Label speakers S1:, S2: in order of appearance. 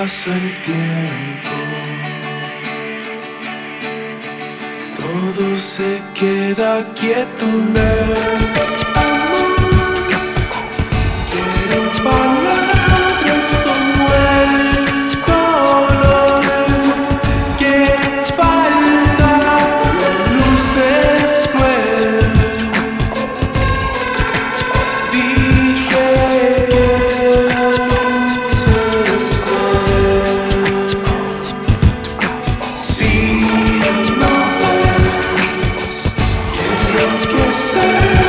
S1: pasa el tiempo, todo se queda quieto. can't